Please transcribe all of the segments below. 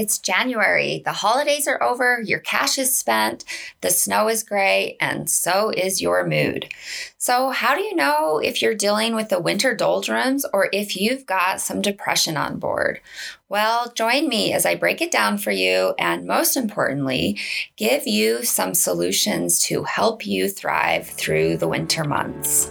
It's January. The holidays are over, your cash is spent, the snow is gray, and so is your mood. So, how do you know if you're dealing with the winter doldrums or if you've got some depression on board? Well, join me as I break it down for you and, most importantly, give you some solutions to help you thrive through the winter months.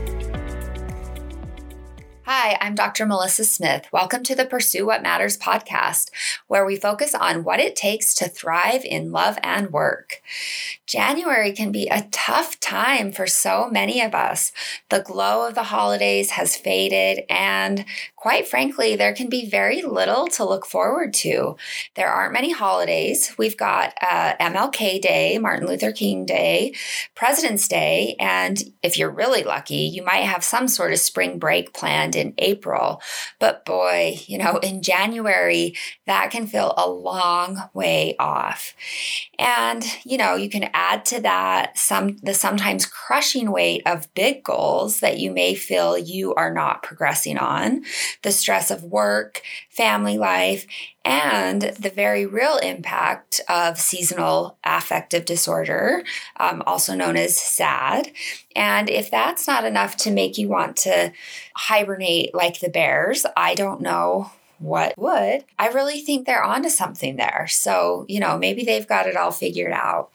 Hi, I'm Dr. Melissa Smith. Welcome to the Pursue What Matters podcast, where we focus on what it takes to thrive in love and work. January can be a tough time for so many of us. The glow of the holidays has faded, and quite frankly, there can be very little to look forward to. There aren't many holidays. We've got uh, MLK Day, Martin Luther King Day, President's Day, and if you're really lucky, you might have some sort of spring break planned in April. But boy, you know, in January, that can feel a long way off. And, you know, you can add to that some the sometimes crushing weight of big goals that you may feel you are not progressing on, the stress of work, family life, and the very real impact of seasonal affective disorder, um, also known as SAD. And if that's not enough to make you want to hibernate like the bears, I don't know what would. I really think they're onto something there. So, you know, maybe they've got it all figured out.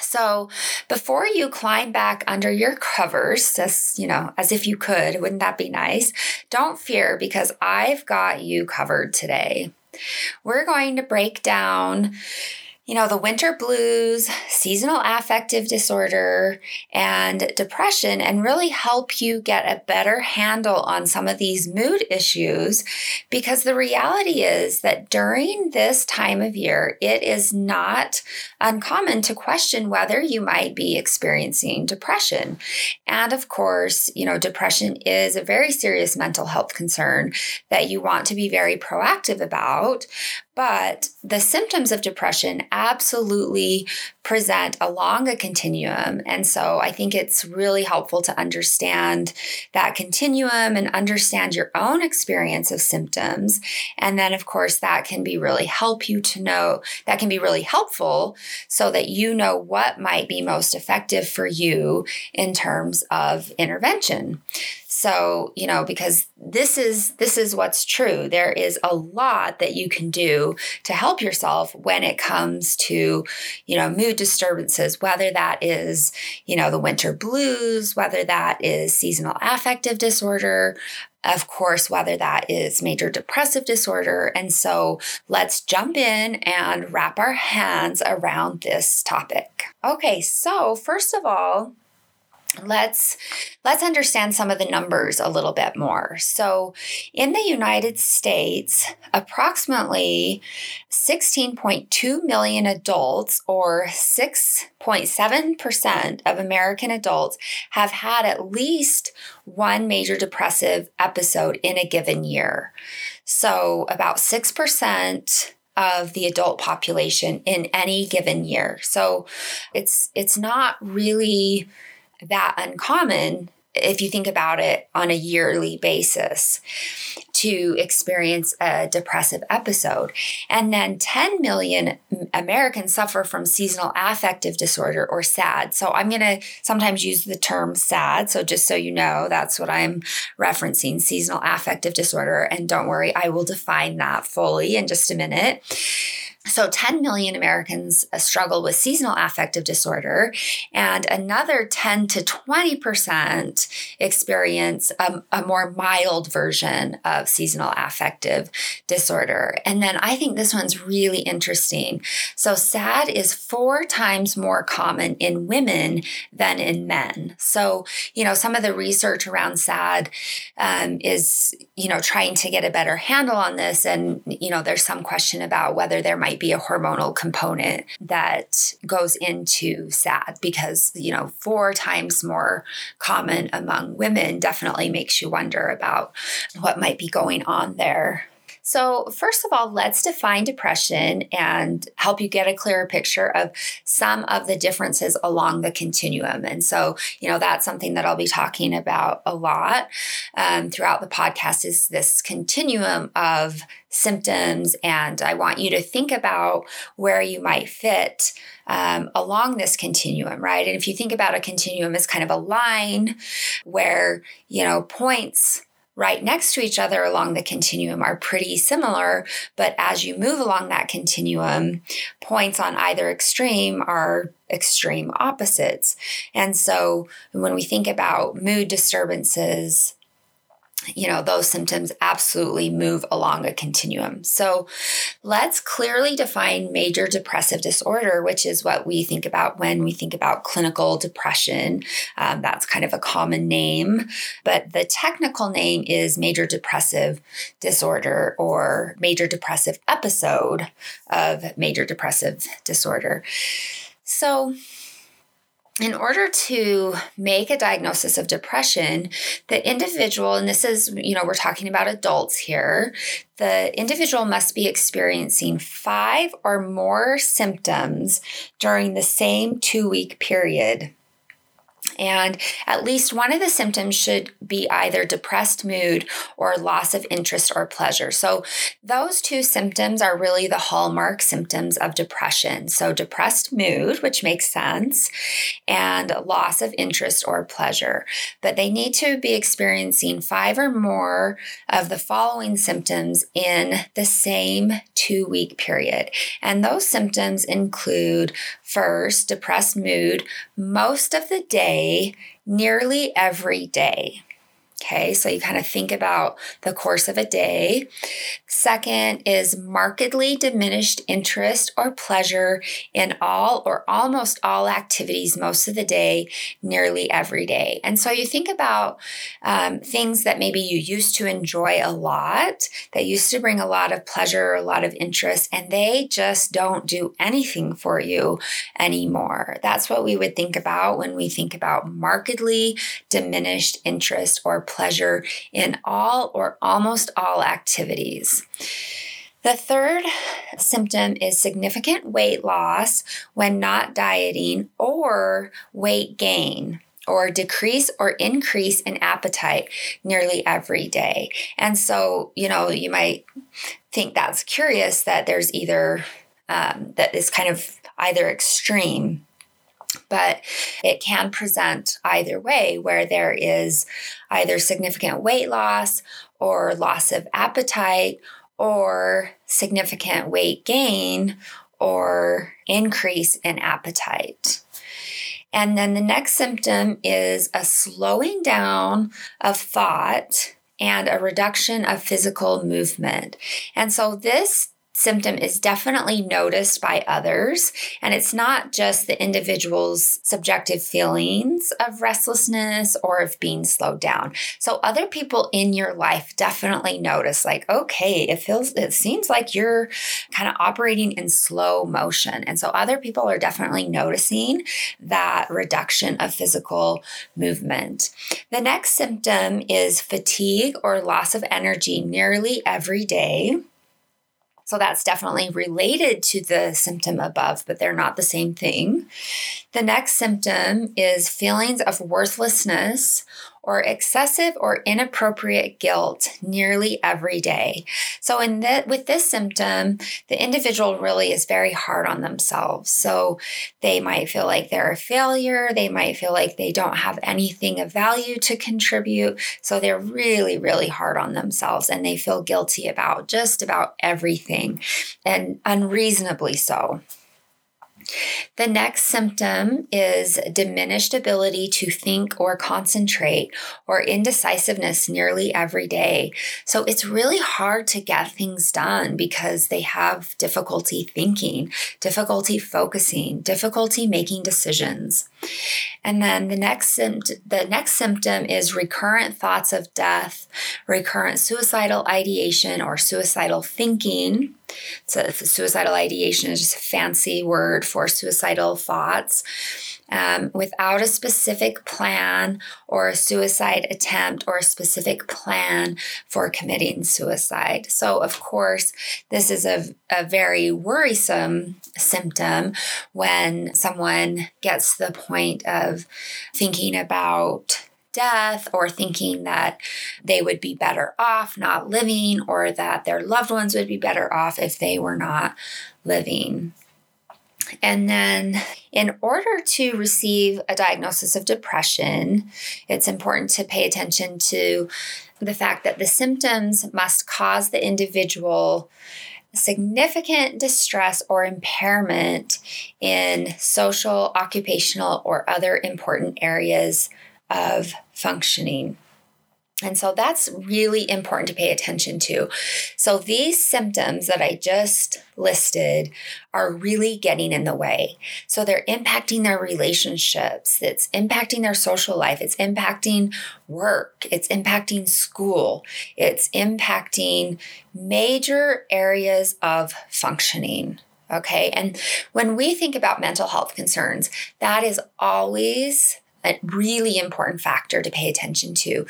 So before you climb back under your covers, as you know, as if you could, wouldn't that be nice? Don't fear because I've got you covered today. We're going to break down you know, the winter blues, seasonal affective disorder, and depression, and really help you get a better handle on some of these mood issues. Because the reality is that during this time of year, it is not uncommon to question whether you might be experiencing depression. And of course, you know, depression is a very serious mental health concern that you want to be very proactive about. But the symptoms of depression absolutely present along a continuum. And so I think it's really helpful to understand that continuum and understand your own experience of symptoms. And then, of course, that can be really help you to know, that can be really helpful so that you know what might be most effective for you in terms of intervention. So, you know, because this is this is what's true. There is a lot that you can do to help yourself when it comes to, you know, mood disturbances, whether that is, you know, the winter blues, whether that is seasonal affective disorder, of course, whether that is major depressive disorder. And so let's jump in and wrap our hands around this topic. Okay, so first of all, let's let's understand some of the numbers a little bit more. So, in the United States, approximately 16.2 million adults or 6.7% of American adults have had at least one major depressive episode in a given year. So, about 6% of the adult population in any given year. So, it's it's not really that uncommon if you think about it on a yearly basis to experience a depressive episode. And then 10 million Americans suffer from seasonal affective disorder or SAD. So I'm going to sometimes use the term SAD. So just so you know, that's what I'm referencing seasonal affective disorder. And don't worry, I will define that fully in just a minute. So, 10 million Americans uh, struggle with seasonal affective disorder, and another 10 to 20% experience a, a, more mild version of seasonal affective disorder. And then I think this one's really interesting. So, SAD is four times more common in women than in men. So, you know, some of the research around SAD um, is, you know, trying to get a better handle on this. And, you know, there's some question about whether there might might be a hormonal component that goes into SAD because, you know, four times more common among women definitely makes you wonder about what might be going on there. So, first of all, let's define depression and help you get a clearer picture of some of the differences along the continuum. And so, you know, that's something that I'll be talking about a lot um, throughout the podcast is this continuum of symptoms. And I want you to think about where you might fit um, along this continuum, right? And if you think about a continuum as kind of a line where, you know, points right next to each other along the continuum are pretty similar, but as you move along that continuum, points on either extreme are extreme opposites. And so when we think about mood disturbances, you know, those symptoms absolutely move along a continuum. So let's clearly define major depressive disorder, which is what we think about when we think about clinical depression. Um, that's kind of a common name, but the technical name is major depressive disorder or major depressive episode of major depressive disorder. So, in order to make a diagnosis of depression, the individual, and this is, you know, we're talking about adults here, the individual must be experiencing five or more symptoms during the same two week period. And at least one of the symptoms should be either depressed mood or loss of interest or pleasure. So, those two symptoms are really the hallmark symptoms of depression. So, depressed mood, which makes sense, and loss of interest or pleasure. But they need to be experiencing five or more of the following symptoms in the same two week period. And those symptoms include first, depressed mood most of the day, nearly every day. Okay, so you kind of think about the course of a day. Second is markedly diminished interest or pleasure in all or almost all activities most of the day, nearly every day. And so you think about um, things that maybe you used to enjoy a lot, that used to bring a lot of pleasure, a lot of interest, and they just don't do anything for you anymore. That's what we would think about when we think about markedly diminished interest or pleasure in all or almost all activities. The third symptom is significant weight loss when not dieting or weight gain or decrease or increase in appetite nearly every day. And so, you know, you might think that's curious that there's either um, that is kind of either extreme but it can present either way where there is either significant weight loss or loss of appetite or significant weight gain or increase in appetite. And then the next symptom is a slowing down of thought and a reduction of physical movement. And so this symptom is definitely noticed by others. And it's not just the individual's subjective feelings of restlessness or of being slowed down. So other people in your life definitely notice, like, okay, it feels, it seems like you're kind of operating in slow motion. And so other people are definitely noticing that reduction of physical movement. The next symptom is fatigue or loss of energy nearly every day. So that's definitely related to the symptom above, but they're not the same thing. The next symptom is feelings of worthlessness or excessive or inappropriate guilt nearly every day. So in that with this symptom, the individual really is very hard on themselves. So they might feel like they're a failure, they might feel like they don't have anything of value to contribute. So they're really really hard on themselves and they feel guilty about just about everything and unreasonably so. The next symptom is diminished ability to think or concentrate or indecisiveness nearly every day. So it's really hard to get things done because they have difficulty thinking, difficulty focusing, difficulty making decisions. And then the next the next symptom is recurrent thoughts of death, recurrent suicidal ideation or suicidal thinking So suicidal ideation is just a fancy word for suicidal thoughts. Um, without a specific plan or a suicide attempt or a specific plan for committing suicide. So, of course, this is a, a very worrisome symptom when someone gets to the point of thinking about death or thinking that they would be better off not living or that their loved ones would be better off if they were not living. And then, in order to receive a diagnosis of depression, it's important to pay attention to the fact that the symptoms must cause the individual significant distress or impairment in social, occupational, or other important areas of functioning. And so that's really important to pay attention to. So these symptoms that I just listed are really getting in the way. So they're impacting their relationships, it's impacting their social life, it's impacting work, it's impacting school, it's impacting major areas of functioning. Okay. And when we think about mental health concerns, that is always a really important factor to pay attention to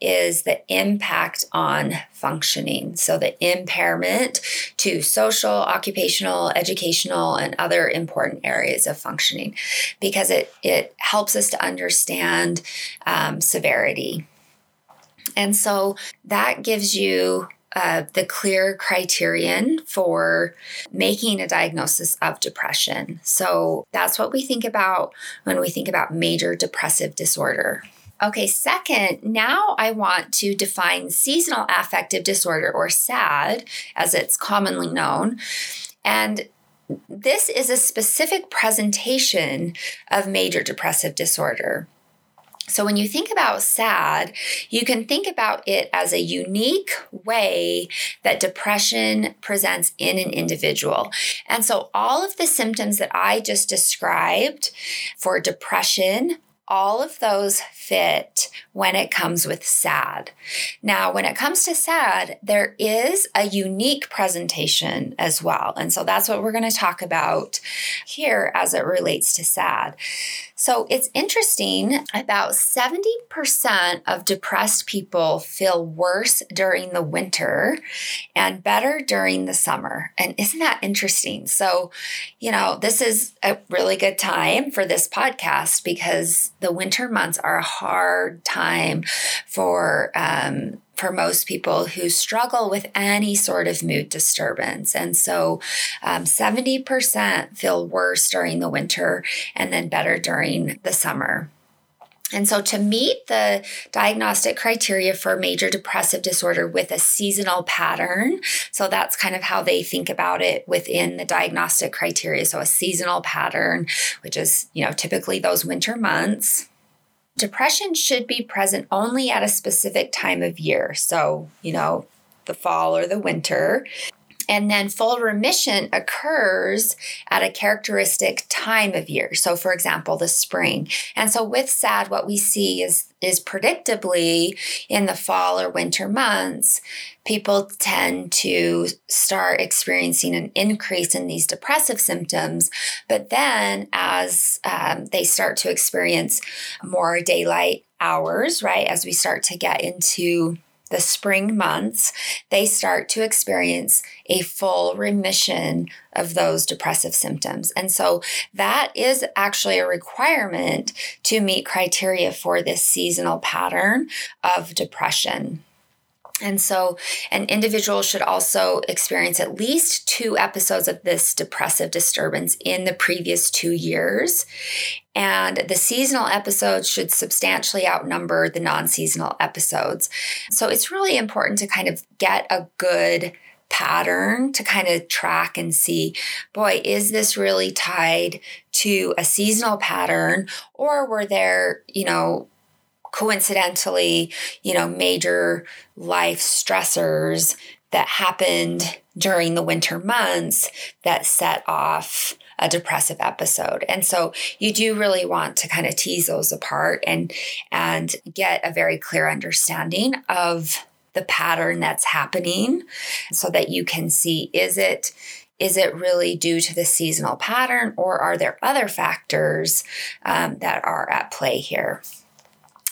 is the impact on functioning. So, the impairment to social, occupational, educational, and other important areas of functioning, because it, it helps us to understand um, severity. And so that gives you uh, the clear criterion for making a diagnosis of depression. So that's what we think about when we think about major depressive disorder. Okay, second, now I want to define seasonal affective disorder or SAD as it's commonly known. And this is a specific presentation of major depressive disorder. So, when you think about SAD, you can think about it as a unique way that depression presents in an individual. And so, all of the symptoms that I just described for depression all of those fit when it comes with SAD. Now, when it comes to SAD, there is a unique presentation as well. And so that's what we're going to talk about here as it relates to SAD. So it's interesting, about 70% of depressed people feel worse during the winter and better during the summer. And isn't that interesting? So, you know, this is a really good time for this podcast because the winter months are a hard time for um, for most people who struggle with any sort of mood disturbance. And so um, 70% feel worse during the winter and then better during the summer. And so, to meet the diagnostic criteria for major depressive disorder with a seasonal pattern, so that's kind of how they think about it within the diagnostic criteria. So, a seasonal pattern, which is, you know, typically those winter months. Depression should be present only at a specific time of year. So, you know, the fall or the winter. And then full remission occurs at a characteristic time of year. So, for example, the spring. And so, with SAD, what we see is, is predictably in the fall or winter months, people tend to start experiencing an increase in these depressive symptoms. But then, as um, they start to experience more daylight hours, right, as we start to get into the spring months, they start to experience a full remission of those depressive symptoms. And so that is actually a requirement to meet criteria for this seasonal pattern of depression. And so, an individual should also experience at least two episodes of this depressive disturbance in the previous two years. And the seasonal episodes should substantially outnumber the non seasonal episodes. So, it's really important to kind of get a good pattern to kind of track and see boy, is this really tied to a seasonal pattern or were there, you know, coincidentally, you know, major life stressors that happened during the winter months that set off a depressive episode. And so you do really want to kind of tease those apart and and get a very clear understanding of the pattern that's happening so that you can see is it is it really due to the seasonal pattern or are there other factors um, that are at play here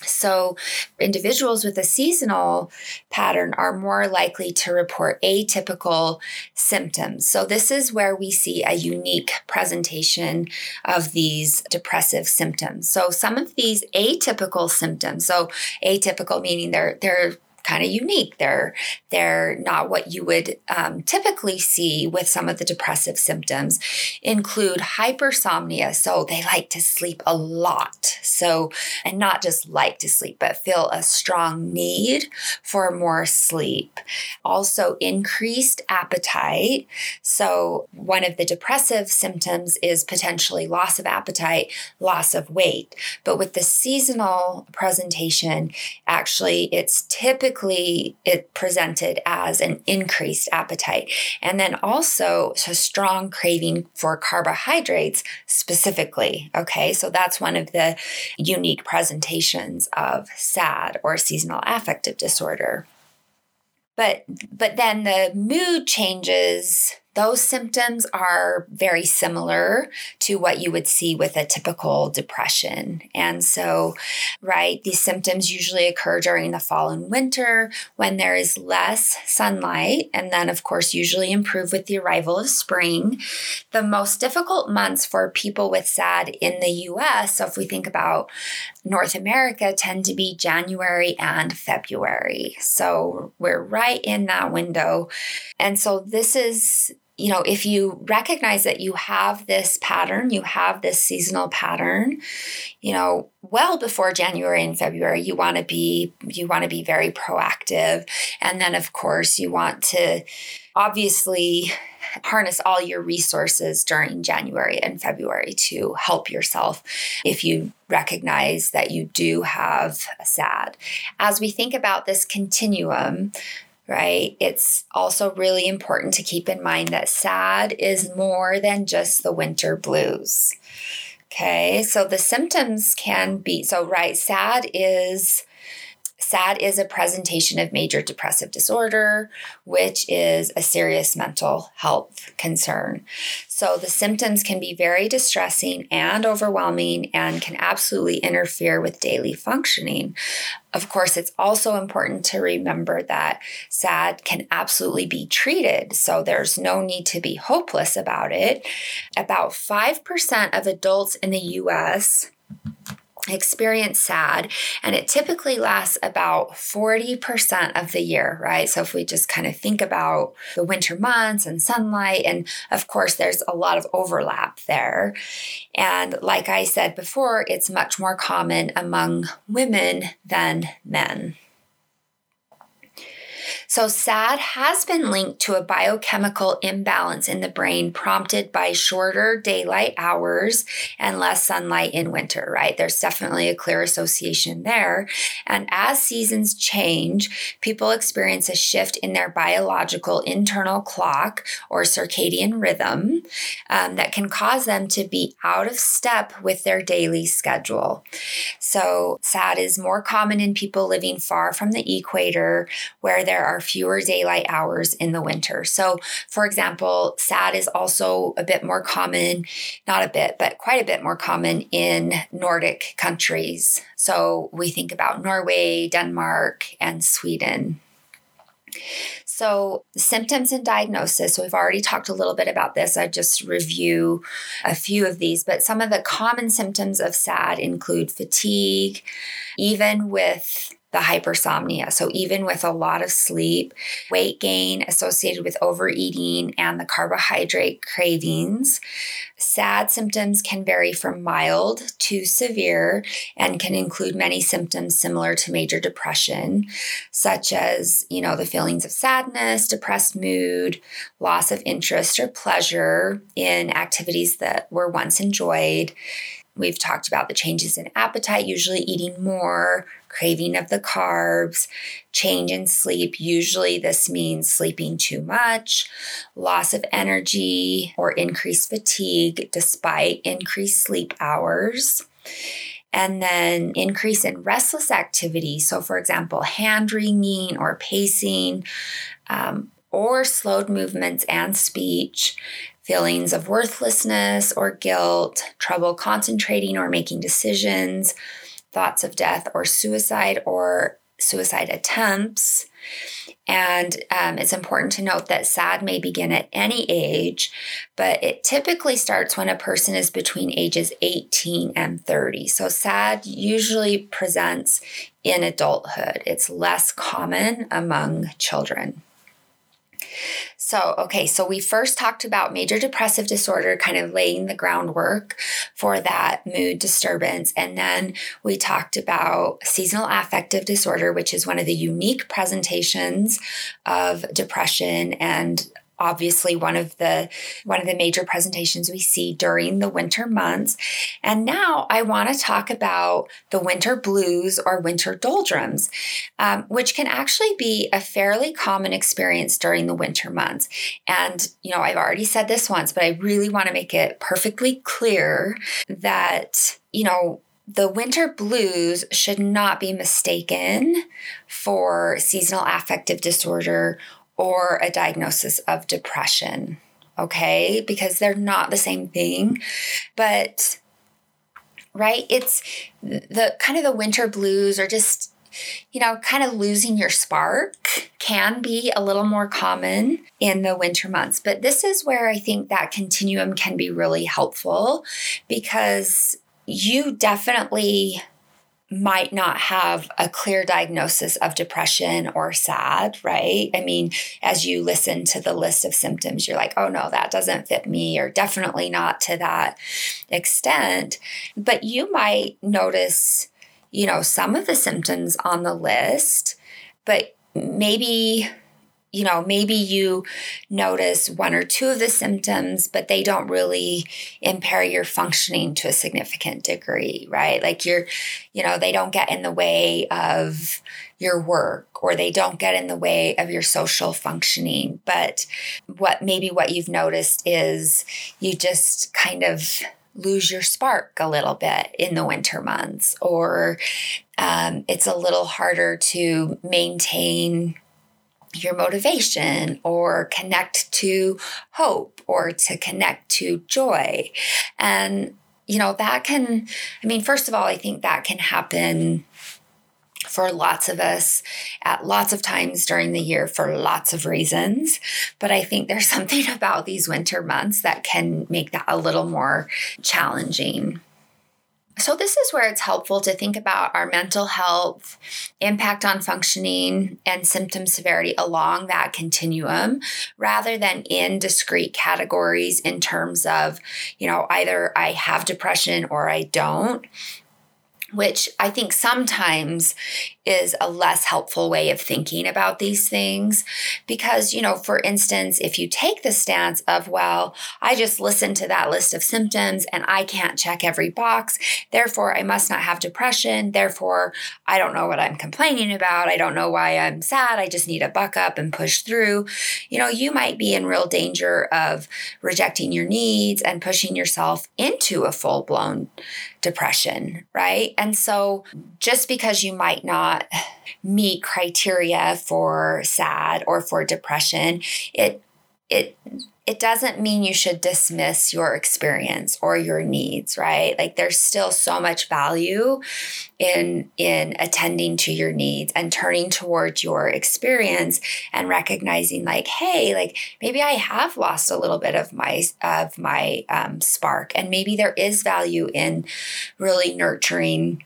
so, individuals with a seasonal pattern are more likely to report atypical symptoms. So, this is where we see a unique presentation of these depressive symptoms. So, some of these atypical symptoms, so atypical meaning they're they're kind of unique. They're they're not what you would um, typically see with some of the depressive symptoms. Include hypersomnia, so they like to sleep a lot. So and not just like to sleep, but feel a strong need for more sleep. Also increased appetite. So one of the depressive symptoms is potentially loss of appetite, loss of weight. But with the seasonal presentation, actually it's typically typically it presented as an increased appetite. And then also a strong craving for carbohydrates specifically okay? So that's one of the unique presentations of sad or seasonal affective disorder. But but then the mood changes those symptoms are very similar to what you would see with a typical depression. And so, right, these symptoms usually occur during the fall and winter when there is less sunlight, and then, of course, usually improve with the arrival of spring. The most difficult months for people with SAD in the US, so if we think about North America, tend to be January and February. So we're right in that window. And so this is you know, if you recognize that you have this pattern, you have this seasonal pattern, you know, well before January and February, you want to be you want to be very proactive. And then of course, you want to obviously harness all your resources during January and February to help yourself if you recognize that you do have a SAD. As we think about this continuum, right? It's also really important to keep in mind that sad is more than just the winter blues. Okay, so the symptoms can be so, right? Sad is SAD is a presentation of major depressive disorder, which is a serious mental health concern. So the symptoms can be very distressing and overwhelming and can absolutely interfere with daily functioning. Of course, it's also important to remember that SAD can absolutely be treated, so there's no need to be hopeless about it. About 5% of adults in the US experience sad and it typically lasts about 40% of the year right? So if we just kind of think about the winter months and sunlight and of course there's a lot of overlap there. And like i said before it's much more common among women than men so, SAD has been linked to a biochemical imbalance in the brain prompted by shorter daylight hours and less sunlight in winter, right? There's definitely a clear association there. And as seasons change, people experience a shift in their biological internal clock or circadian rhythm um, that can cause them to be out of step with their daily schedule. So, SAD is more common in people living far from the equator where there are fewer daylight hours in the winter. So, for example, SAD is also a bit more common, not a bit, but quite a bit more common in Nordic countries. So, we think about Norway, Denmark, and Sweden. So, symptoms and diagnosis. So, we've already talked a little bit about this. I just review a few of these, but some of the common symptoms of SAD include fatigue, even with the hypersomnia. So, even with a lot of sleep, weight gain associated with overeating, and the carbohydrate cravings, sad symptoms can vary from mild to severe and can include many symptoms similar to major depression, such as, you know, the feelings of sadness, depressed mood, loss of interest or pleasure in activities that were once enjoyed. We've talked about the changes in appetite, usually eating more, craving of the carbs, change in sleep. Usually, this means sleeping too much, loss of energy, or increased fatigue despite increased sleep hours. and then increase in restless activity. So, for example, hand wringing or pacing, um, or slowed movements and speech, feelings of worthlessness or guilt, trouble concentrating or making decisions, thoughts of death or suicide or suicide attempts. And um, it's important to note that SAD may begin at any age, but it typically starts when a person is between ages 18 and 30. So SAD usually presents in adulthood, it's less common among children. So, okay, so we first talked about major depressive disorder, kind of laying the groundwork for that mood disturbance. And then we talked about seasonal affective disorder, which is one of the unique presentations of depression and obviously one of the one of the major presentations we see during the winter months. And now I want to talk about the winter blues or winter doldrums, um, which can actually be a fairly common experience during the winter months. And you know, I've already said this once, but I really want to make it perfectly clear that you know the winter blues should not be mistaken for seasonal affective disorder or a diagnosis of depression, okay? Because they're not the same thing. But, right, it's the kind of the winter blues or just, you know, kind of losing your spark can be a little more common in the winter months. But this is where I think that continuum can be really helpful because you definitely might not have a clear diagnosis of depression or SAD, right? I mean, as you listen to the list of symptoms, you're like, oh no, that doesn't fit me, or definitely not to that extent. But you might notice, you know, some of the symptoms on the list, but maybe you know, maybe you notice one or two of the symptoms, but they don't really impair your functioning to a significant degree, right? Like you're, you know, they don't get in the way of your work or they don't get in the way of your social functioning. But what maybe what you've noticed is you just kind of lose your spark a little bit in the winter months, or um, it's a little harder to maintain your motivation or connect to hope or to connect to joy. And, you know, that can, I mean, first of all, I think that can happen for lots of us at lots of times during the year for lots of reasons. But I think there's something about these winter months that can make that a little more challenging. So, this is where it's helpful to think about our mental health, impact on functioning, and symptom severity along that continuum rather than in discrete categories in terms of, you know, either I have depression or I don't which I think sometimes is a less helpful way of thinking about these things. Because, you know, for instance, if you take the stance of, well, I just listened to that list of symptoms and I can't check every box, therefore I must not have depression, therefore I don't know what I'm complaining about, I don't know why I'm sad, I just need to buck up and push through, you know, you might be in real danger of rejecting your needs and pushing yourself into a full blown depression, right? And so just because you might not meet criteria for SAD or for depression, it it it doesn't mean you should dismiss your experience or your needs right? Like there's still so much value in in attending to your needs and turning towards your experience and recognizing like hey like maybe i have lost a little bit of my of my um, spark. And maybe there is value in really nurturing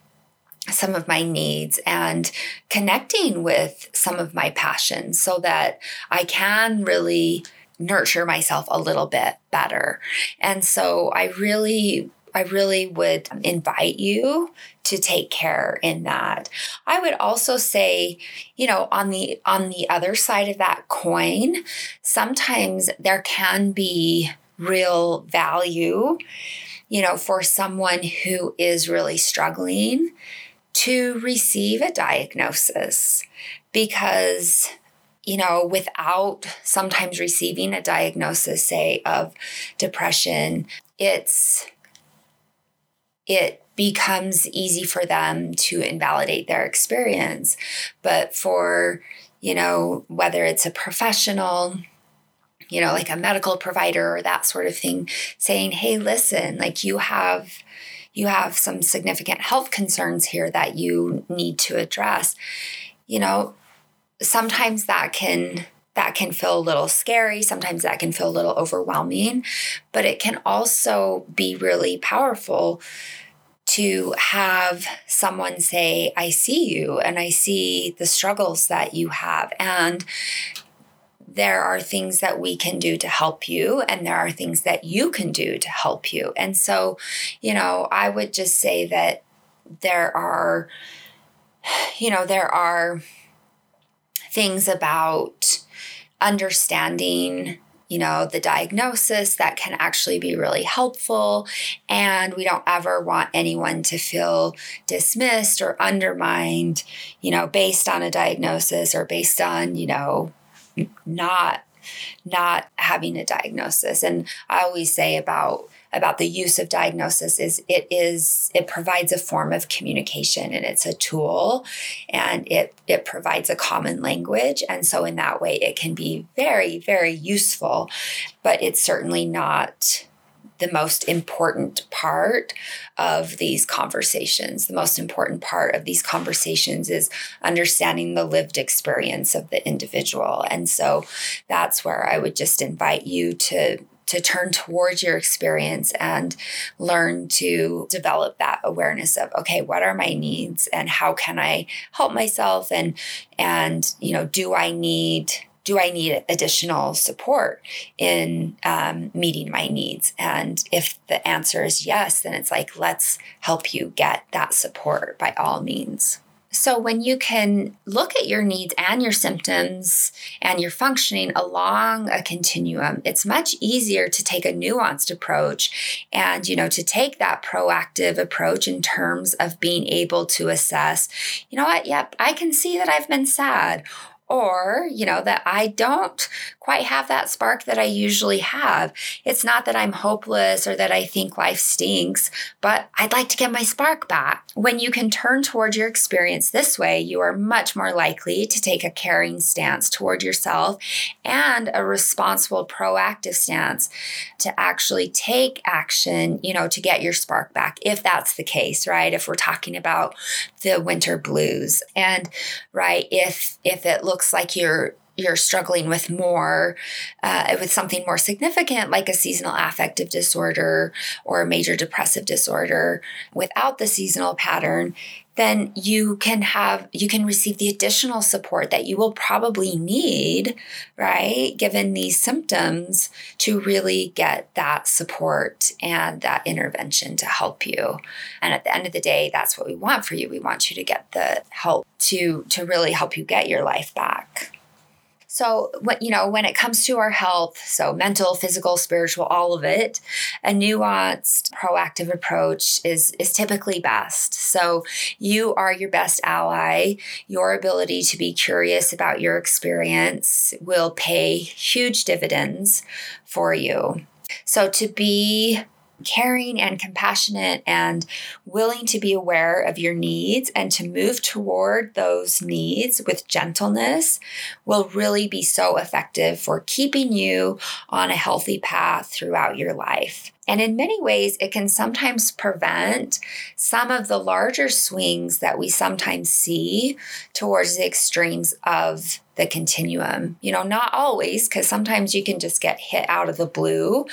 some of my needs and connecting with some of my passions so that I can really nurture myself a little bit better. And so I really I really would invite you to take care in that. I would also say, you know, on the on the other side of that coin, sometimes there can be real value, you know, for someone who is really struggling to receive a diagnosis because you know, without sometimes receiving a diagnosis, say, of depression, it's it becomes easy for them to invalidate their experience. But for, you know, whether it's a professional, you know, like a medical provider or that sort of thing, saying, hey, listen, like you have you have some significant health concerns here that you need to address. You know, sometimes that can that can feel a little scary. Sometimes that can feel a little overwhelming, but it can also be really powerful to have someone say, I see you and I see the struggles that you have. And there are things that we can do to help you, and there are things that you can do to help you. And so, you know, I would just say that there are, you know, there are things about understanding you know, the diagnosis that can actually be really helpful. And we don't ever want anyone to feel dismissed or undermined, you know, based on a diagnosis or based on, you know, not not having a diagnosis. And I always say about about the use of diagnosis is it is it provides a form of communication and it's a tool and it it provides a common language and so in that way it can be very very useful but it's certainly not the most important part of these conversations. The most important part of these conversations is understanding the lived experience of the individual. And so that's where I would just invite you to to turn towards your experience and learn to develop that awareness of okay what are my needs and how can i help myself and and you know do i need do I need additional support in um, meeting my needs? And if the answer is yes, then it's like, let's help you get that support by all means. So, when you can look at your needs and your symptoms and your functioning along a continuum, it's much easier to take a nuanced approach and, you know, to take that proactive approach in terms of being able to assess, you know what, yep, I can see that I've been sad or, you know, that I don't quite have that spark that I usually have. It's not that I'm hopeless or that I think life stinks, but I'd like to get my spark back. When you can turn toward your experience this way, you are much more likely to take a caring stance toward yourself and a responsible, proactive stance to actually take action, you know, to get your spark back, if that's the case, right? If we're talking about the winter blues. And right, if if it looks like you're you're struggling with more, uh, with something more significant like a seasonal affective disorder or a major depressive disorder without the seasonal pattern, then you can have, you can receive the additional support that you will probably need, right? Given these symptoms to really get that support and that intervention to help you. And at the end of the day, that's what we want for you. We want you to get the help to, to really help you get your life back. So, what you know, when it comes to our health, so mental, physical, spiritual, all of it, a nuanced, proactive approach is is typically best. So, you are your best ally. Your ability to be curious about your experience will pay huge dividends for you. So, to be caring and compassionate and willing to be aware of your needs and to move toward those needs with gentleness will really be so effective for keeping you on a healthy path throughout your life. And in many ways, it can sometimes prevent some of the larger swings that we sometimes see towards the extremes of the continuum. You know, not always, because sometimes you can just get hit out of the blue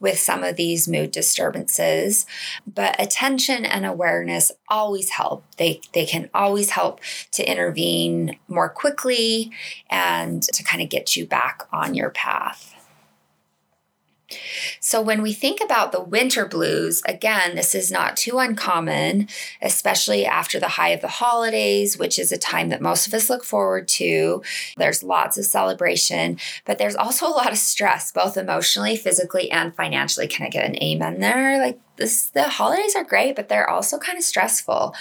with some of these mood disturbances. But attention and awareness always help. They, they can always help to intervene more quickly and to kind of get you back on your path. So, when we think about the winter blues, again, this is not too uncommon, especially after the high of the holidays, which is a time that most of us look forward to. There's lots of celebration, but there's also a lot of stress, both emotionally, physically, and financially. Can I get an amen there? Like, this, the holidays are great, but they're also kind of stressful.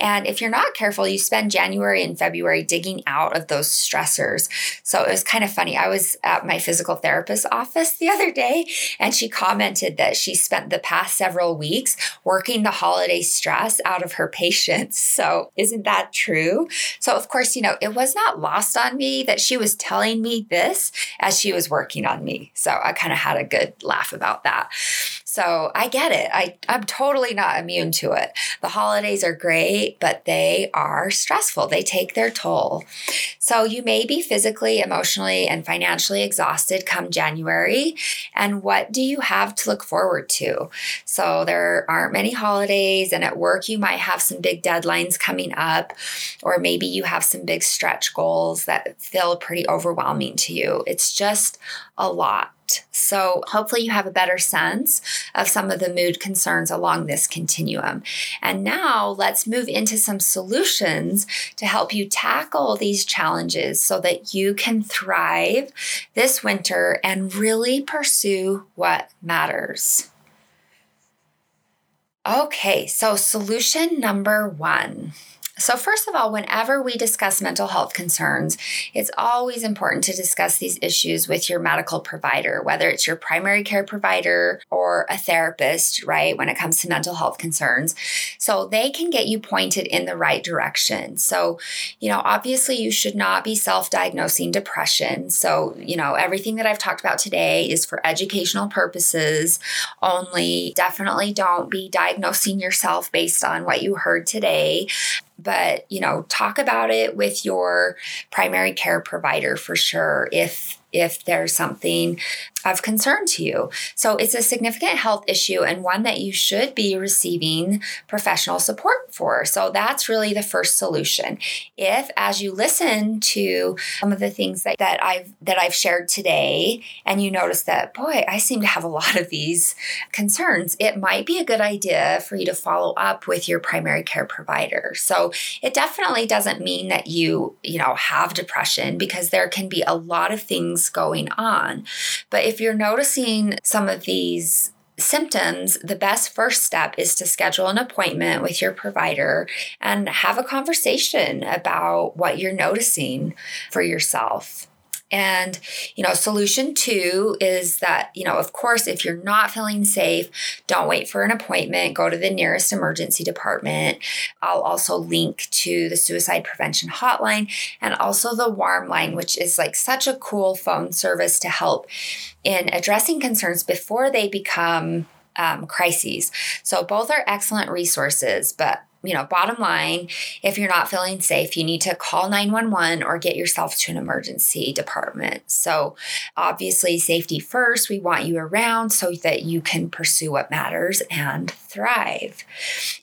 And if you're not careful, you spend January and February digging out of those stressors. So it was kind of funny. I was at my physical therapist's office the other day, and she commented that she spent the past several weeks working the holiday stress out of her patients. So isn't that true? So, of course, you know, it was not lost on me that she was telling me this as she was working on me. So I kind of had a good laugh about that. So I get it. I, I'm totally not immune to it. The holidays are great, but they are stressful. They take their toll. So you may be physically, emotionally, and financially exhausted come January. And what do you have to look forward to? So there aren't many holidays, and at work, you might have some big deadlines coming up, or maybe you have some big stretch goals that feel pretty overwhelming to you. It's just a lot. So, hopefully, you have a better sense of some of the mood concerns along this continuum. And now, let's move into some solutions to help you tackle these challenges so that you can thrive this winter and really pursue what matters. Okay, so solution number one so, first of all, whenever we discuss mental health concerns, it's always important to discuss these issues with your medical provider, whether it's your primary care provider or a therapist, right, when it comes to mental health concerns. So, they can get you pointed in the right direction. So, you know, obviously, you should not be self diagnosing depression. So, you know, everything that I've talked about today is for educational purposes only. Definitely don't be diagnosing yourself based on what you heard today but you know talk about it with your primary care provider for sure if if there's something of concern to you. So it's a significant health issue and one that you should be receiving professional support for. So that's really the first solution. If as you listen to some of the things that, that I've that I've shared today and you notice that boy, I seem to have a lot of these concerns, it might be a good idea for you to follow up with your primary care provider. So it definitely doesn't mean that you, you know, have depression because there can be a lot of things going on. But if you're noticing some of these symptoms, the best first step is to schedule an appointment with your provider and have a conversation about what you're noticing for yourself. And, you know, solution two is that, you know, of course, if you're not feeling safe, don't wait for an appointment, go to the nearest emergency department. I'll also link to the suicide prevention hotline and also the warm line, which is like such a cool phone service to help in addressing concerns before they become um, crises. So both are excellent resources, but you know, bottom line, if you're not feeling safe, you need to call 911 or get yourself to an emergency department. So, obviously, safety first. We want you around so that you can pursue what matters and thrive.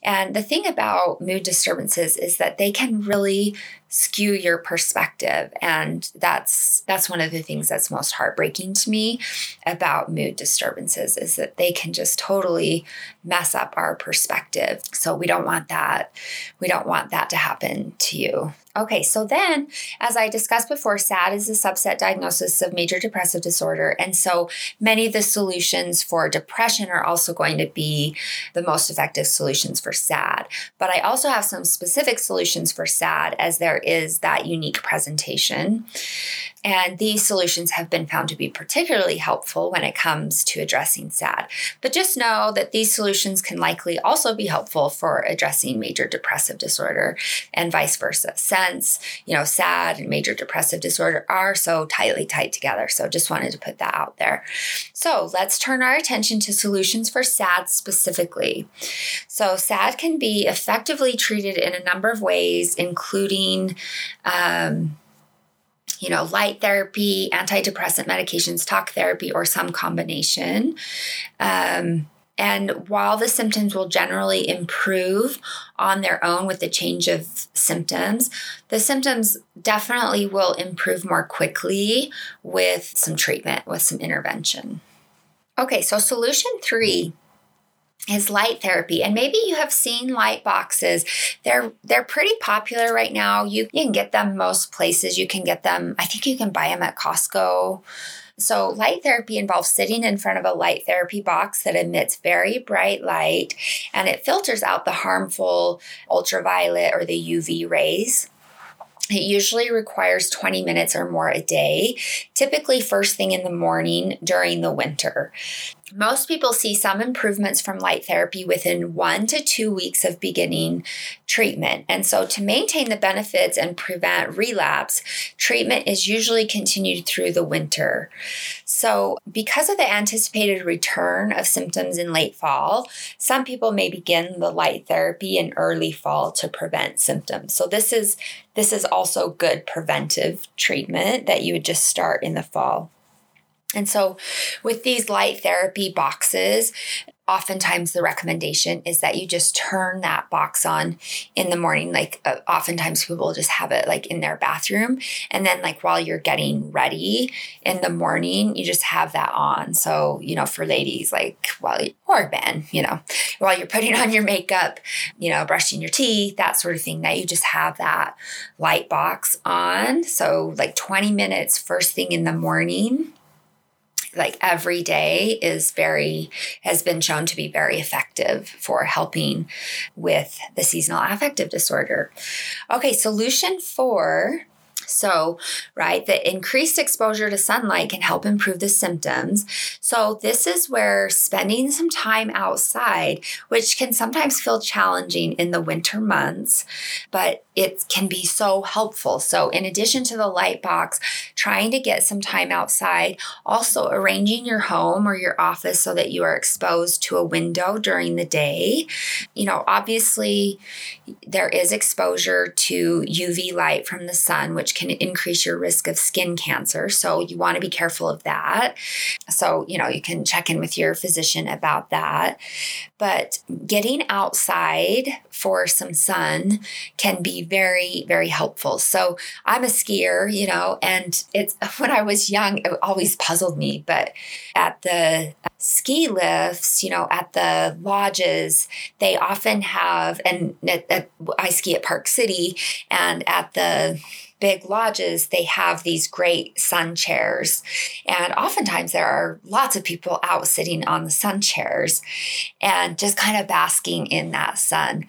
And the thing about mood disturbances is that they can really skew your perspective and that's that's one of the things that's most heartbreaking to me about mood disturbances is that they can just totally mess up our perspective so we don't want that we don't want that to happen to you Okay, so then, as I discussed before, SAD is a subset diagnosis of major depressive disorder. And so many of the solutions for depression are also going to be the most effective solutions for SAD. But I also have some specific solutions for SAD, as there is that unique presentation. And these solutions have been found to be particularly helpful when it comes to addressing SAD. But just know that these solutions can likely also be helpful for addressing major depressive disorder and vice versa. Since, you know, SAD and major depressive disorder are so tightly tied together. So just wanted to put that out there. So let's turn our attention to solutions for SAD specifically. So SAD can be effectively treated in a number of ways, including um, you know, light therapy, antidepressant medications, talk therapy, or some combination. Um, and while the symptoms will generally improve on their own with the change of symptoms, the symptoms definitely will improve more quickly with some treatment, with some intervention. Okay, so solution three is light therapy. And maybe you have seen light boxes. They're they're pretty popular right now. You, you can get them most places. You can get them i think you can buy them at costco. So, light therapy involves sitting in front of a light therapy box that emits very bright light and it filters out the harmful ultraviolet or the UV rays. It usually requires 20 minutes or more a day, typically first thing in the morning during the winter. Most people see some improvements from light therapy within one to two weeks of beginning treatment. And so, to maintain the benefits and prevent relapse, treatment is usually continued through the winter. So, because of the anticipated return of symptoms in late fall, some people may begin the light therapy in early fall to prevent symptoms. So, this is this is also good preventive treatment that you would just start in the fall. And so, with these light therapy boxes, oftentimes the recommendation is that you just turn that box on in the morning. Like, uh, oftentimes people just have it like in their bathroom. And then, like, while you're getting ready in the morning, you just have that on. So, you know, for ladies, like, while, you, or men, you know, while you're putting on your makeup, you know, brushing your teeth, that sort of thing, that you just have that light box on. So, like, 20 minutes first thing in the morning like every day is very has been shown to be very effective for helping with the seasonal affective disorder. Okay, solution 4 so, right, the increased exposure to sunlight can help improve the symptoms. So, this is where spending some time outside, which can sometimes feel challenging in the winter months, but it can be so helpful. So, in addition to the light box, trying to get some time outside, also arranging your home or your office so that you are exposed to a window during the day. You know, obviously, there is exposure to UV light from the sun, which can increase your risk of skin cancer. So, you want to be careful of that. So, you know, you can check in with your physician about that. But getting outside for some sun can be very, very helpful. So I'm a skier, you know, and it's when I was young, it always puzzled me. But at the ski lifts, you know, at the lodges, they often have, and at, at, I ski at Park City, and at the big lodges, they have these great sun chairs. And oftentimes there are lots of people out sitting on the sun chairs and just kind of basking in that sun.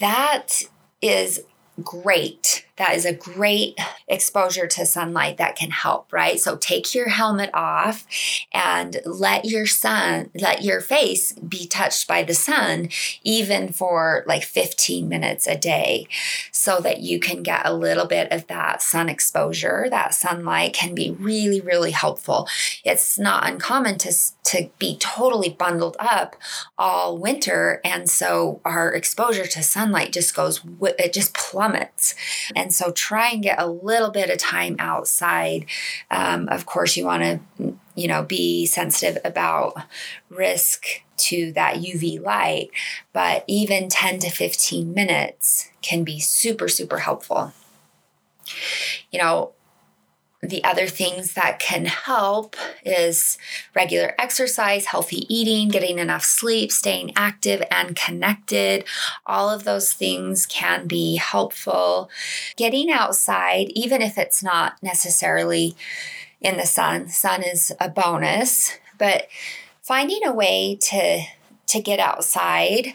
That is great. That is a great exposure to sunlight that can help, right? So take your helmet off and let your sun, let your face be touched by the sun, even for like 15 minutes a day, so that you can get a little bit of that sun exposure. That sunlight can be really, really helpful. It's not uncommon to, to be totally bundled up all winter. And so our exposure to sunlight just goes, it just plummets. And so try and get a little bit of time outside. Um, of course, you want to, you know, be sensitive about risk to that UV light, but even 10 to 15 minutes can be super, super helpful. You know, the other things that can help is regular exercise, healthy eating, getting enough sleep, staying active and connected. All of those things can be helpful. Getting outside, even if it's not necessarily in the sun, sun is a bonus, but finding a way to to get outside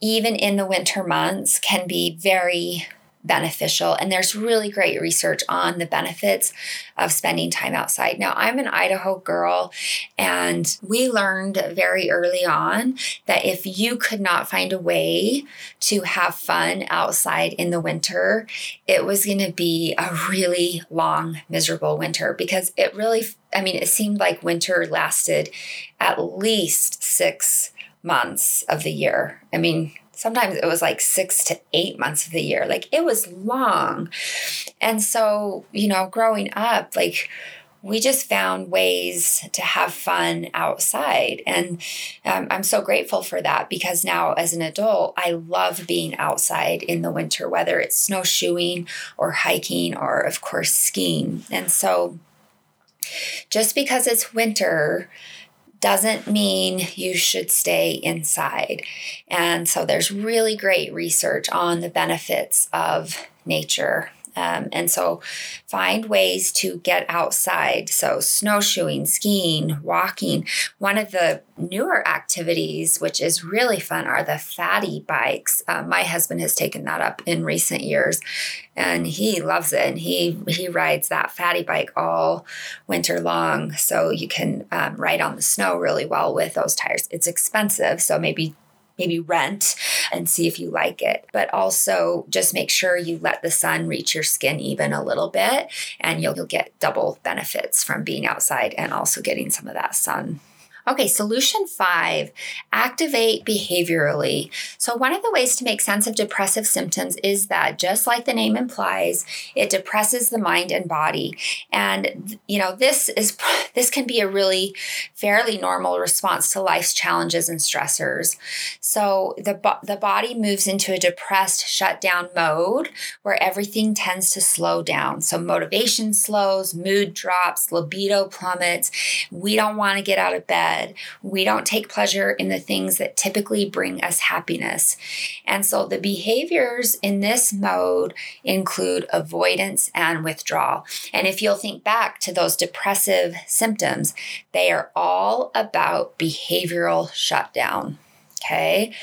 even in the winter months can be very beneficial. And there's really great research on the benefits of spending time outside. Now, I'm an Idaho girl, and we learned very early on that if you could not find a way to have fun outside in the winter, it was going to be a really long, miserable winter because it really, I mean, it seemed like winter lasted at least six months of the year. I mean, sometimes it was like six to eight months of the year. Like it was long. And so, you know, growing up, like we just found ways to have fun outside. And um, I'm so grateful for that because now, as an adult, I love being outside in the winter, whether it's snowshoeing or hiking or, of course, skiing. And so, just because it's winter doesn't mean you should stay inside. And so there's really great research on the benefits of nature um, and so find ways to get outside. So, snowshoeing, skiing, walking. One of the newer activities, which is really fun, are the fatty bikes. Um, my husband has taken that up in recent years and he loves it. And he, he rides that fatty bike all winter long. So, you can um, ride on the snow really well with those tires. It's expensive. So, maybe maybe rent and see if you like it. But also just make sure you let the sun reach your skin even a little bit and you'll, you'll get double benefits from being outside and also getting some of that sun. Okay, solution five activate behaviorally. So, one of the ways to make sense of depressive symptoms is that, just like the name implies, it depresses the mind and body. And, you know, this is this can be a really fairly normal response to life's challenges and stressors. So, the, the body moves into a depressed shutdown mode where everything tends to slow down. So, motivation slows, mood drops, libido plummets. We don't want to get out of bed said, we don't take pleasure in the things that typically bring us happiness. And so the behaviors in this mode include avoidance and withdrawal. And if you'll think back to those depressive symptoms, they are all about behavioral shutdown. Okay.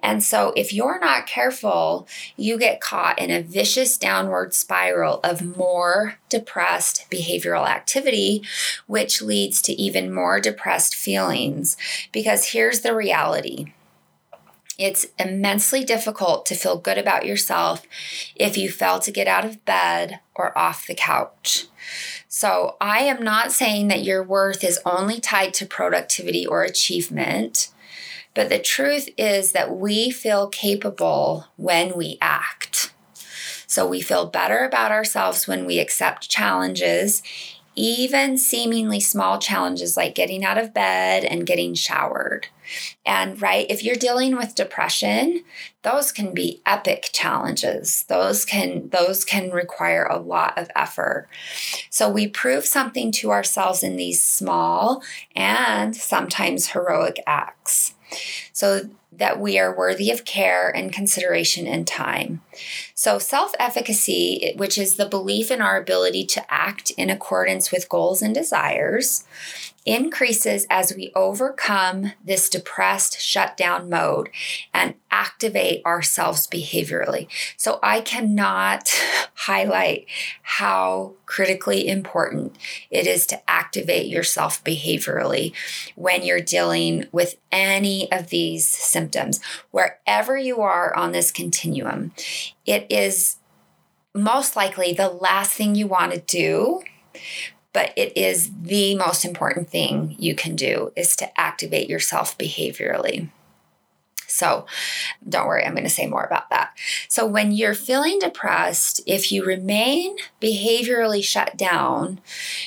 And so if you're not careful, you get caught in a vicious downward spiral of more depressed behavioral activity, which leads to even more depressed feelings. Because here's the reality. It's immensely difficult to feel good about yourself if you fail to get out of bed or off the couch. So, I am not saying that your worth is only tied to productivity or achievement. But the truth is that we feel capable when we act. So we feel better about ourselves when we accept challenges, even seemingly small challenges like getting out of bed and getting showered. And right, if you're dealing with depression, those can be epic challenges. Those can those can require a lot of effort. So we prove something to ourselves in these small and sometimes heroic acts so that we are worthy of care and consideration and time. So, self efficacy, which is the belief in our ability to act in accordance with goals and desires, increases as we overcome this depressed shutdown mode and activate ourselves behaviorally. So I cannot highlight how critically important it is to activate yourself behaviorally when you're dealing with any of these symptoms. Wherever you are on this continuum, it is most likely the last thing you want to do but it is the most important thing you can do is to activate yourself behaviorally. So, don't worry, I'm going to say more about that. So, when you're feeling depressed, if you remain behaviorally shut down,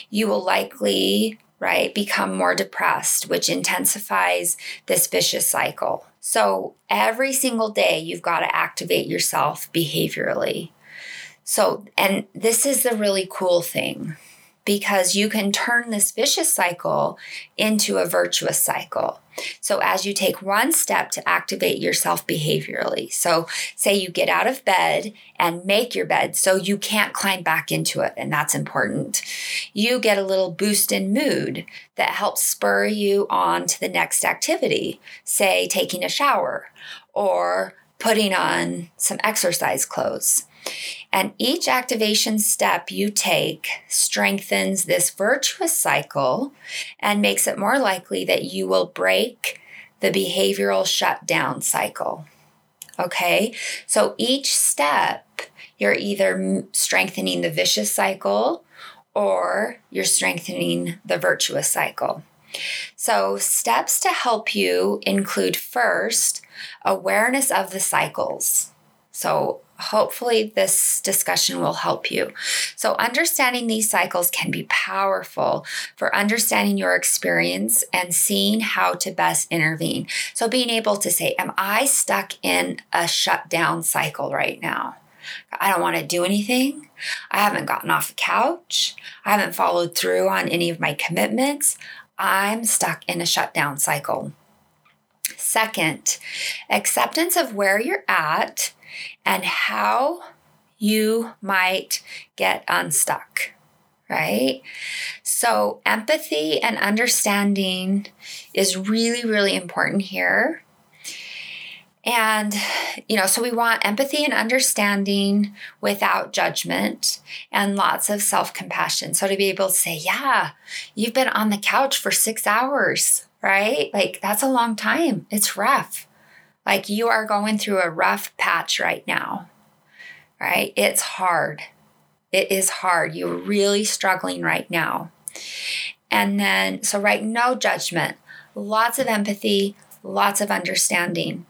you will likely, right, become more depressed, which intensifies this vicious cycle. So, every single day, you've got to activate yourself behaviorally. So, and this is the really cool thing because you can turn this vicious cycle into a virtuous cycle. So, as you take one step to activate yourself behaviorally, so say you get out of bed and make your bed so you can't climb back into it, and that's important. You get a little boost in mood that helps spur you on to the next activity, say taking a shower or putting on some exercise clothes. And each activation step you take strengthens this virtuous cycle and makes it more likely that you will break the behavioral shutdown cycle. Okay, so each step you're either strengthening the vicious cycle or you're strengthening the virtuous cycle. So, steps to help you include first, awareness of the cycles. So, hopefully this discussion will help you. So, understanding these cycles can be powerful for understanding your experience and seeing how to best intervene. So, being able to say, Am I stuck in a shutdown cycle right now? I don't want to do anything. I haven't gotten off the couch. I haven't followed through on any of my commitments. I'm stuck in a shutdown cycle. Second, acceptance of where you're at and how you might get unstuck, right? So, empathy and understanding is really, really important here. And, you know, so we want empathy and understanding without judgment and lots of self compassion. So to be able to say, yeah, you've been on the couch for six hours, right? Like that's a long time. It's rough. Like you are going through a rough patch right now, right? It's hard. It is hard. You're really struggling right now. And then, so, right, no judgment, lots of empathy, lots of understanding.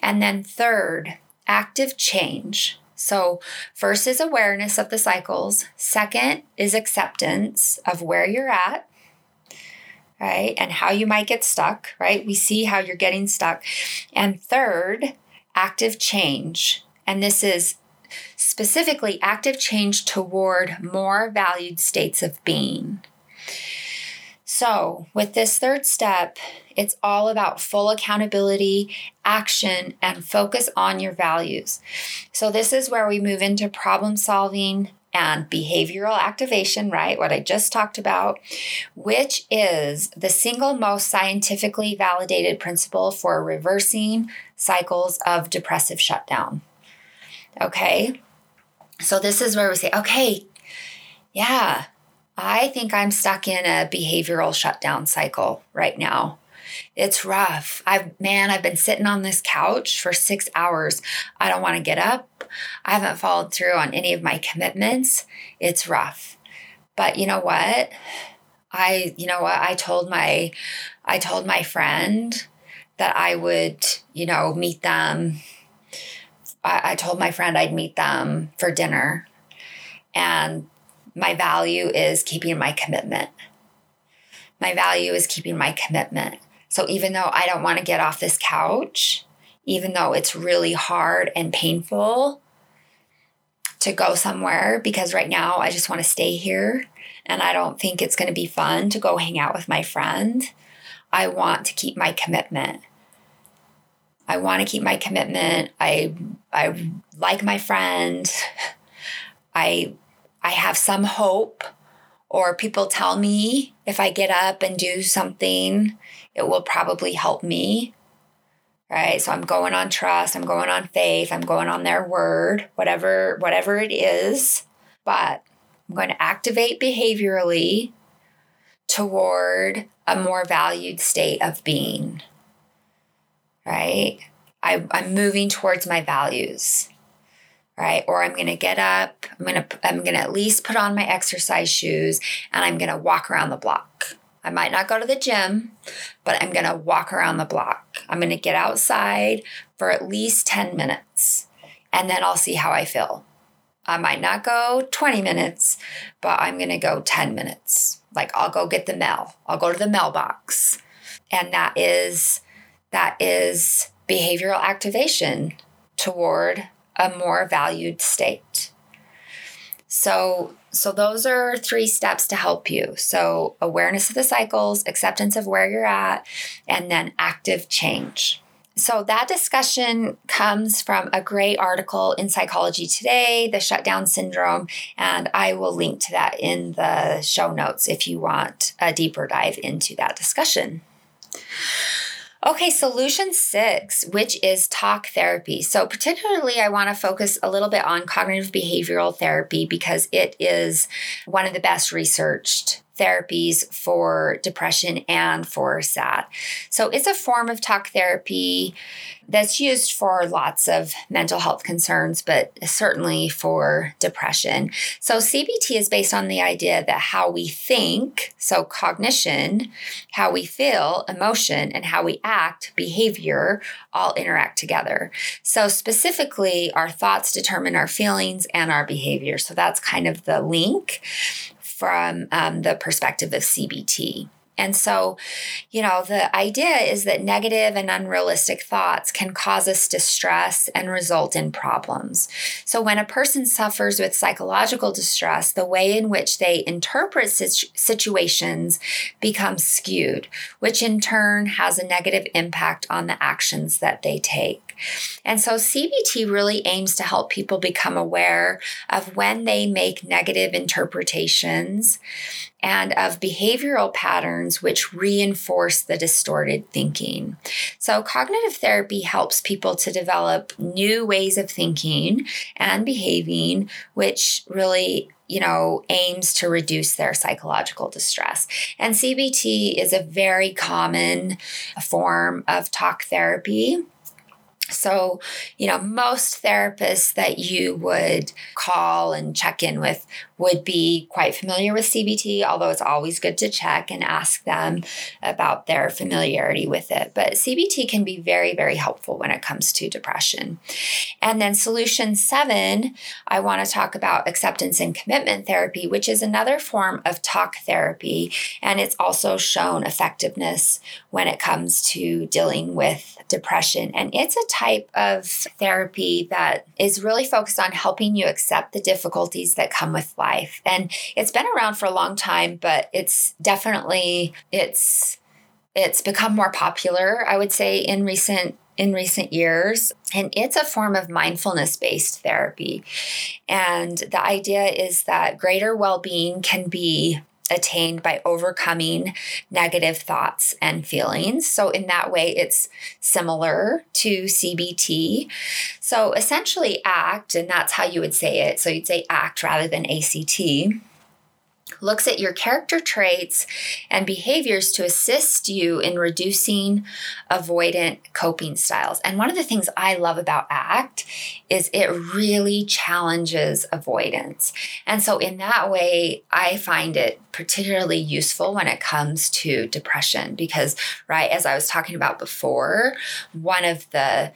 And then, third, active change. So, first is awareness of the cycles, second is acceptance of where you're at. Right, and how you might get stuck, right? We see how you're getting stuck. And third, active change. And this is specifically active change toward more valued states of being. So, with this third step, it's all about full accountability, action, and focus on your values. So, this is where we move into problem solving and behavioral activation, right? What I just talked about, which is the single most scientifically validated principle for reversing cycles of depressive shutdown. Okay. So, this is where we say, okay, yeah, I think I'm stuck in a behavioral shutdown cycle right now. It's rough. I've, man, I've been sitting on this couch for six hours. I don't want to get up. I haven't followed through on any of my commitments. It's rough. But you know what? I, you know what? I told my, I told my friend that I would, you know, meet them. I, I told my friend I'd meet them for dinner. And my value is keeping my commitment. My value is keeping my commitment. So even though I don't want to get off this couch, even though it's really hard and painful to go somewhere, because right now I just want to stay here and I don't think it's going to be fun to go hang out with my friend, I want to keep my commitment. I want to keep my commitment. I I like my friend. I I have some hope, or people tell me if I get up and do something, it will probably help me. Right? So I'm going on trust, I'm going on faith, I'm going on their word, whatever whatever it is, but I'm going to activate behaviorally toward a more valued state of being. Right? I, I'm moving towards my values right? Or I'm going to get up, I'm going to I'm going to at least put on my exercise shoes and I'm going to walk around the block. I might not go to the gym, but I'm going to walk around the block. I'm going to get outside for at least 10 minutes and then I'll see how I feel. I might not go 20 minutes, but I'm going to go 10 minutes. Like I'll go get the mail. I'll go to the mailbox. And that is that is behavioral activation toward a more valued state. So, so those are three steps to help you. So, awareness of the cycles, acceptance of where you're at, and then active change. So, that discussion comes from a great article in Psychology Today, the shutdown syndrome, and I will link to that in the show notes if you want a deeper dive into that discussion. Okay, solution six, which is talk therapy. So, particularly, I want to focus a little bit on cognitive behavioral therapy because it is one of the best researched therapies for depression and for SAD. So it's a form of talk therapy that's used for lots of mental health concerns, but certainly for depression. So CBT is based on the idea that how we think, so cognition, how we feel, emotion, and how we act, behavior, all interact together. So specifically, our thoughts determine our feelings and our behavior. So that's kind of the link from um, the perspective of CBT. And so, you know, the idea is that negative and unrealistic thoughts can cause us distress and result in problems. So, when a person suffers with psychological distress, the way in which they interpret situations becomes skewed, which in turn has a negative impact on the actions that they take. And so CBT really aims to help people become aware of when they make negative interpretations and of behavioral patterns which reinforce the distorted thinking. So, cognitive therapy helps people to develop new ways of thinking and behaving, which really you know, aims to reduce their psychological distress. And CBT is a very common form of talk therapy. So, you know, most therapists that you would call and check in with would be quite familiar with CBT, although it's always good to check and ask them about their familiarity with it. But CBT can be very, very helpful when it comes to depression. And then, solution seven, I want to talk about acceptance and commitment therapy, which is another form of talk therapy. And it's also shown effectiveness when it comes to dealing with depression. And it's a type of therapy that is really focused on helping you accept the difficulties that come with life life. And it's been around for a long time, but it's definitely it's it's become more popular, I would say, in recent in recent years. And it's a form of mindfulness based therapy. And the idea is that greater well being can be attained by overcoming negative thoughts and feelings. So, in that way, it's similar to CBT. So, essentially, ACT, and that's how you would say it. So, you'd say ACT rather than ACT looks at your character traits and behaviors to assist you in reducing avoidant coping styles. And one of the things I love about ACT is it really challenges avoidance. And so, in that way, I find it particularly useful when it comes to depression because, right, as I was talking about before, one of the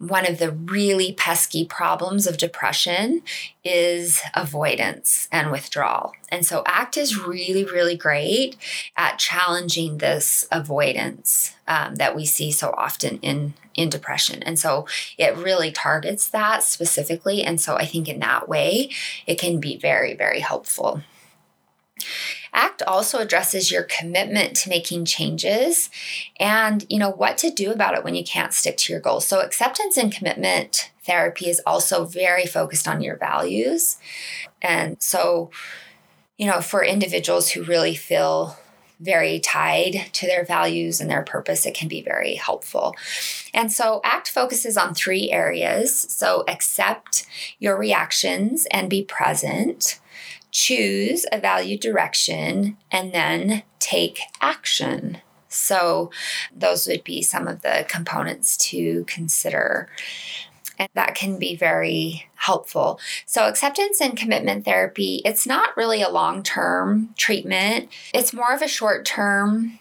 one of the really pesky problems of depression is avoidance and withdrawal. And so ACT is really, really great at challenging this avoidance um, that we see so often in, in depression. And so it really targets that specifically. And so I think in that way, it can be very, very helpful. ACT also addresses your commitment to making changes and you know what to do about it when you can't stick to your goals. So acceptance and commitment therapy is also very focused on your values. And so you know for individuals who really feel very tied to their values and their purpose, it can be very helpful. And so, ACT focuses on three areas. So, accept your reactions and be present choose a value direction, and then take action. So, those would be some of the components to consider. And that can be very helpful. So, acceptance and commitment therapy, it's not really a long term treatment, it's more of a short term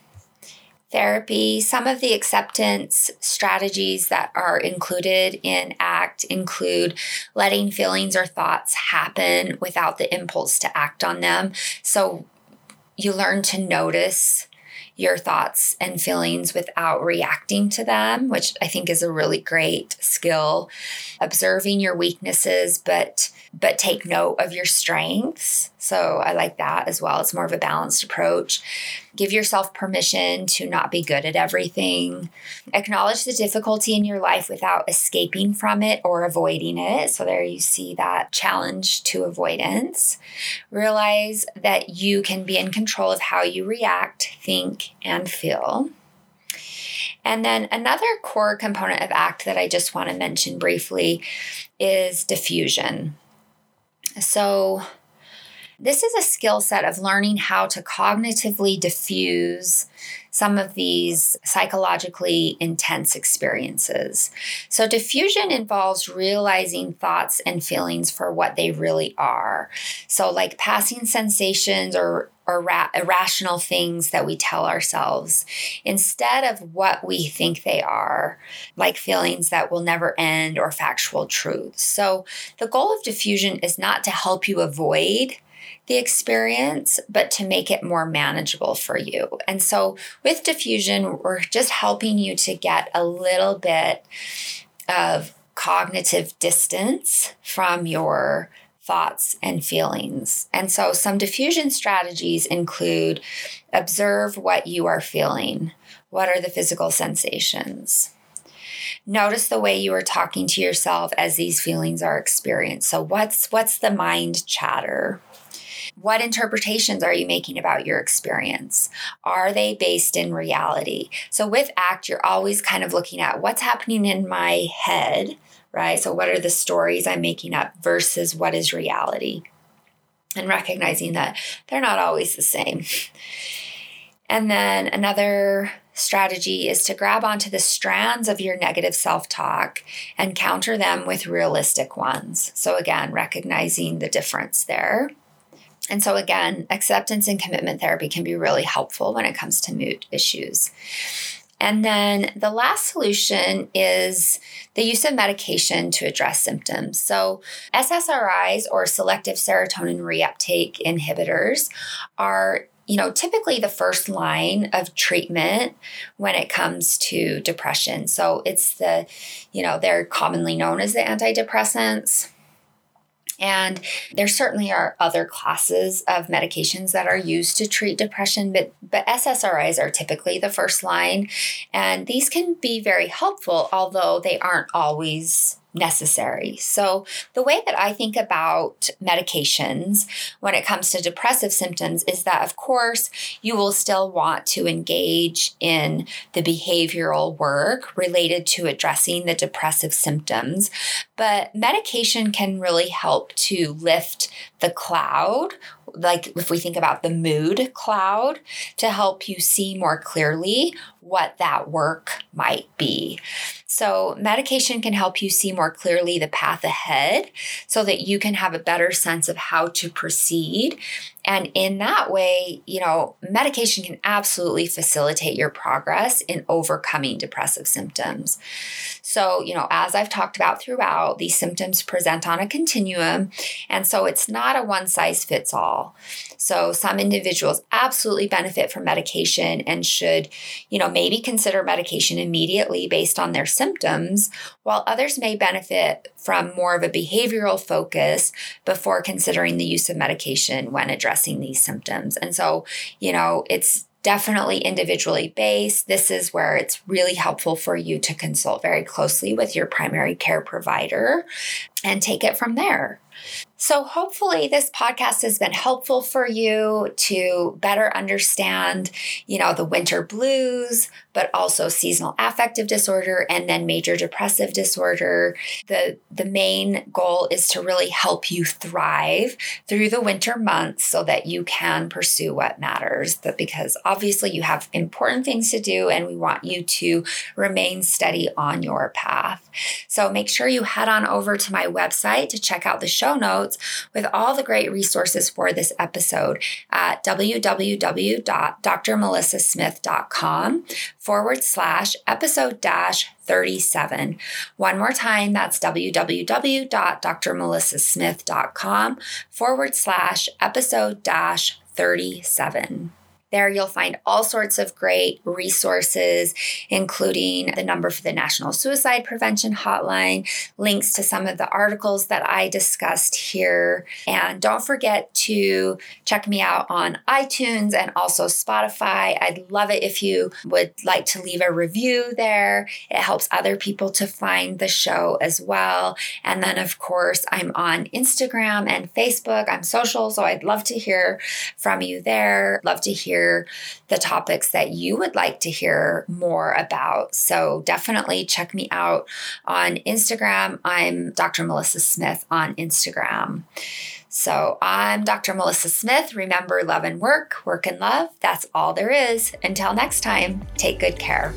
therapy. Some of the acceptance strategies that are included in ACT include letting feelings or thoughts happen without the impulse to act on them. So you learn to notice your thoughts and feelings without reacting to them, which I think is a really great skill. Observing your weaknesses, but but take note of your strengths. So I like that as well. It's more of a balanced approach. Give yourself permission to not be good at everything. Acknowledge the difficulty in your life without escaping from it or avoiding it. So there you see that challenge to avoidance. Realize that you can be in control of how you react, think, and feel. And then another core component of ACT that I just want to mention briefly is defusion. So, this is a skill set of learning how to cognitively defuse some of these psychologically intense experiences. So, defusion involves realizing thoughts and feelings for what they really are. So, like passing sensations or or ra- irrational things that we tell ourselves instead of what we think they are, like feelings that will never end or factual truths. So, the goal of defusion is not to help you avoid the experience, but to make it more manageable for you. And so with defusion, we're just helping you to get a little bit of cognitive distance from your thoughts and feelings. And so some defusion strategies include observe what you are feeling. What are the physical sensations? Notice the way you are talking to yourself as these feelings are experienced. So what's what's the mind chatter? What interpretations are you making about your experience? Are they based in reality? So with ACT, you're always kind of looking at what's happening in my head, right? So what are the stories I'm making up versus what is reality? And recognizing that they're not always the same. And then another strategy is to grab onto the strands of your negative self talk and counter them with realistic ones. So, again, recognizing the difference there. And so, again, acceptance and commitment therapy can be really helpful when it comes to mood issues. And then the last solution is the use of medication to address symptoms. So, SSRIs or selective serotonin reuptake inhibitors are you know, typically the first line of treatment when it comes to depression. So it's the, you know, they're commonly known as the antidepressants. And there certainly are other classes of medications that are used to treat depression, but, but SSRIs are typically the first line. And these can be very helpful, although they aren't always necessary. So, the way that I think about medications when it comes to depressive symptoms is that, of course, you will still want to engage in the behavioral work related to addressing the depressive symptoms, but medication can really help to lift the cloud like if we think about the mood cloud to help you see more clearly what that work might be. So, medication can help you see more clearly the path ahead so that you can have a better sense of how to proceed. And in that way, you know, medication can absolutely facilitate your progress in overcoming depressive symptoms. So, you know, as I've talked about throughout, these symptoms present on a continuum. And so it's not a one size fits all. So some individuals absolutely benefit from medication and should, you know, maybe consider medication immediately based on their symptoms, while others may benefit from more of a behavioral focus before considering the use of medication when addressing these symptoms. And so, you know, it's definitely individually based. This is where it's really helpful for you to consult very closely with your primary care provider and take it from there. So, hopefully, this podcast has been helpful for you to better understand, you know, the winter blues, but also seasonal affective disorder and then major depressive disorder. The, the main goal is to really help you thrive through the winter months so that you can pursue what matters. That because obviously you have important things to do and we want you to remain steady on your path. So, make sure you head on over to my website to check out the show notes notes with all the great resources for this episode at www.drmelissasmith.com forward slash episode dash 37. One more time, that's www.drmelissasmith.com forward slash episode dash 37. There you'll find all sorts of great resources, including the number for the National Suicide Prevention Hotline, links to some of the articles that I discussed here. And don't forget to check me out on iTunes and also Spotify. I'd love it if you would like to leave a review there. It helps other people to find the show as well. And then, of course, I'm on Instagram and Facebook. I'm social, so I'd love to hear from you there. Love to hear hear the topics that you would like to hear more about. So definitely check me out on Instagram. I'm Dr. Melissa Smith on Instagram. So I'm Dr. Melissa Smith. Remember, love and work, work and love. That's all there is. Until next time, take good care.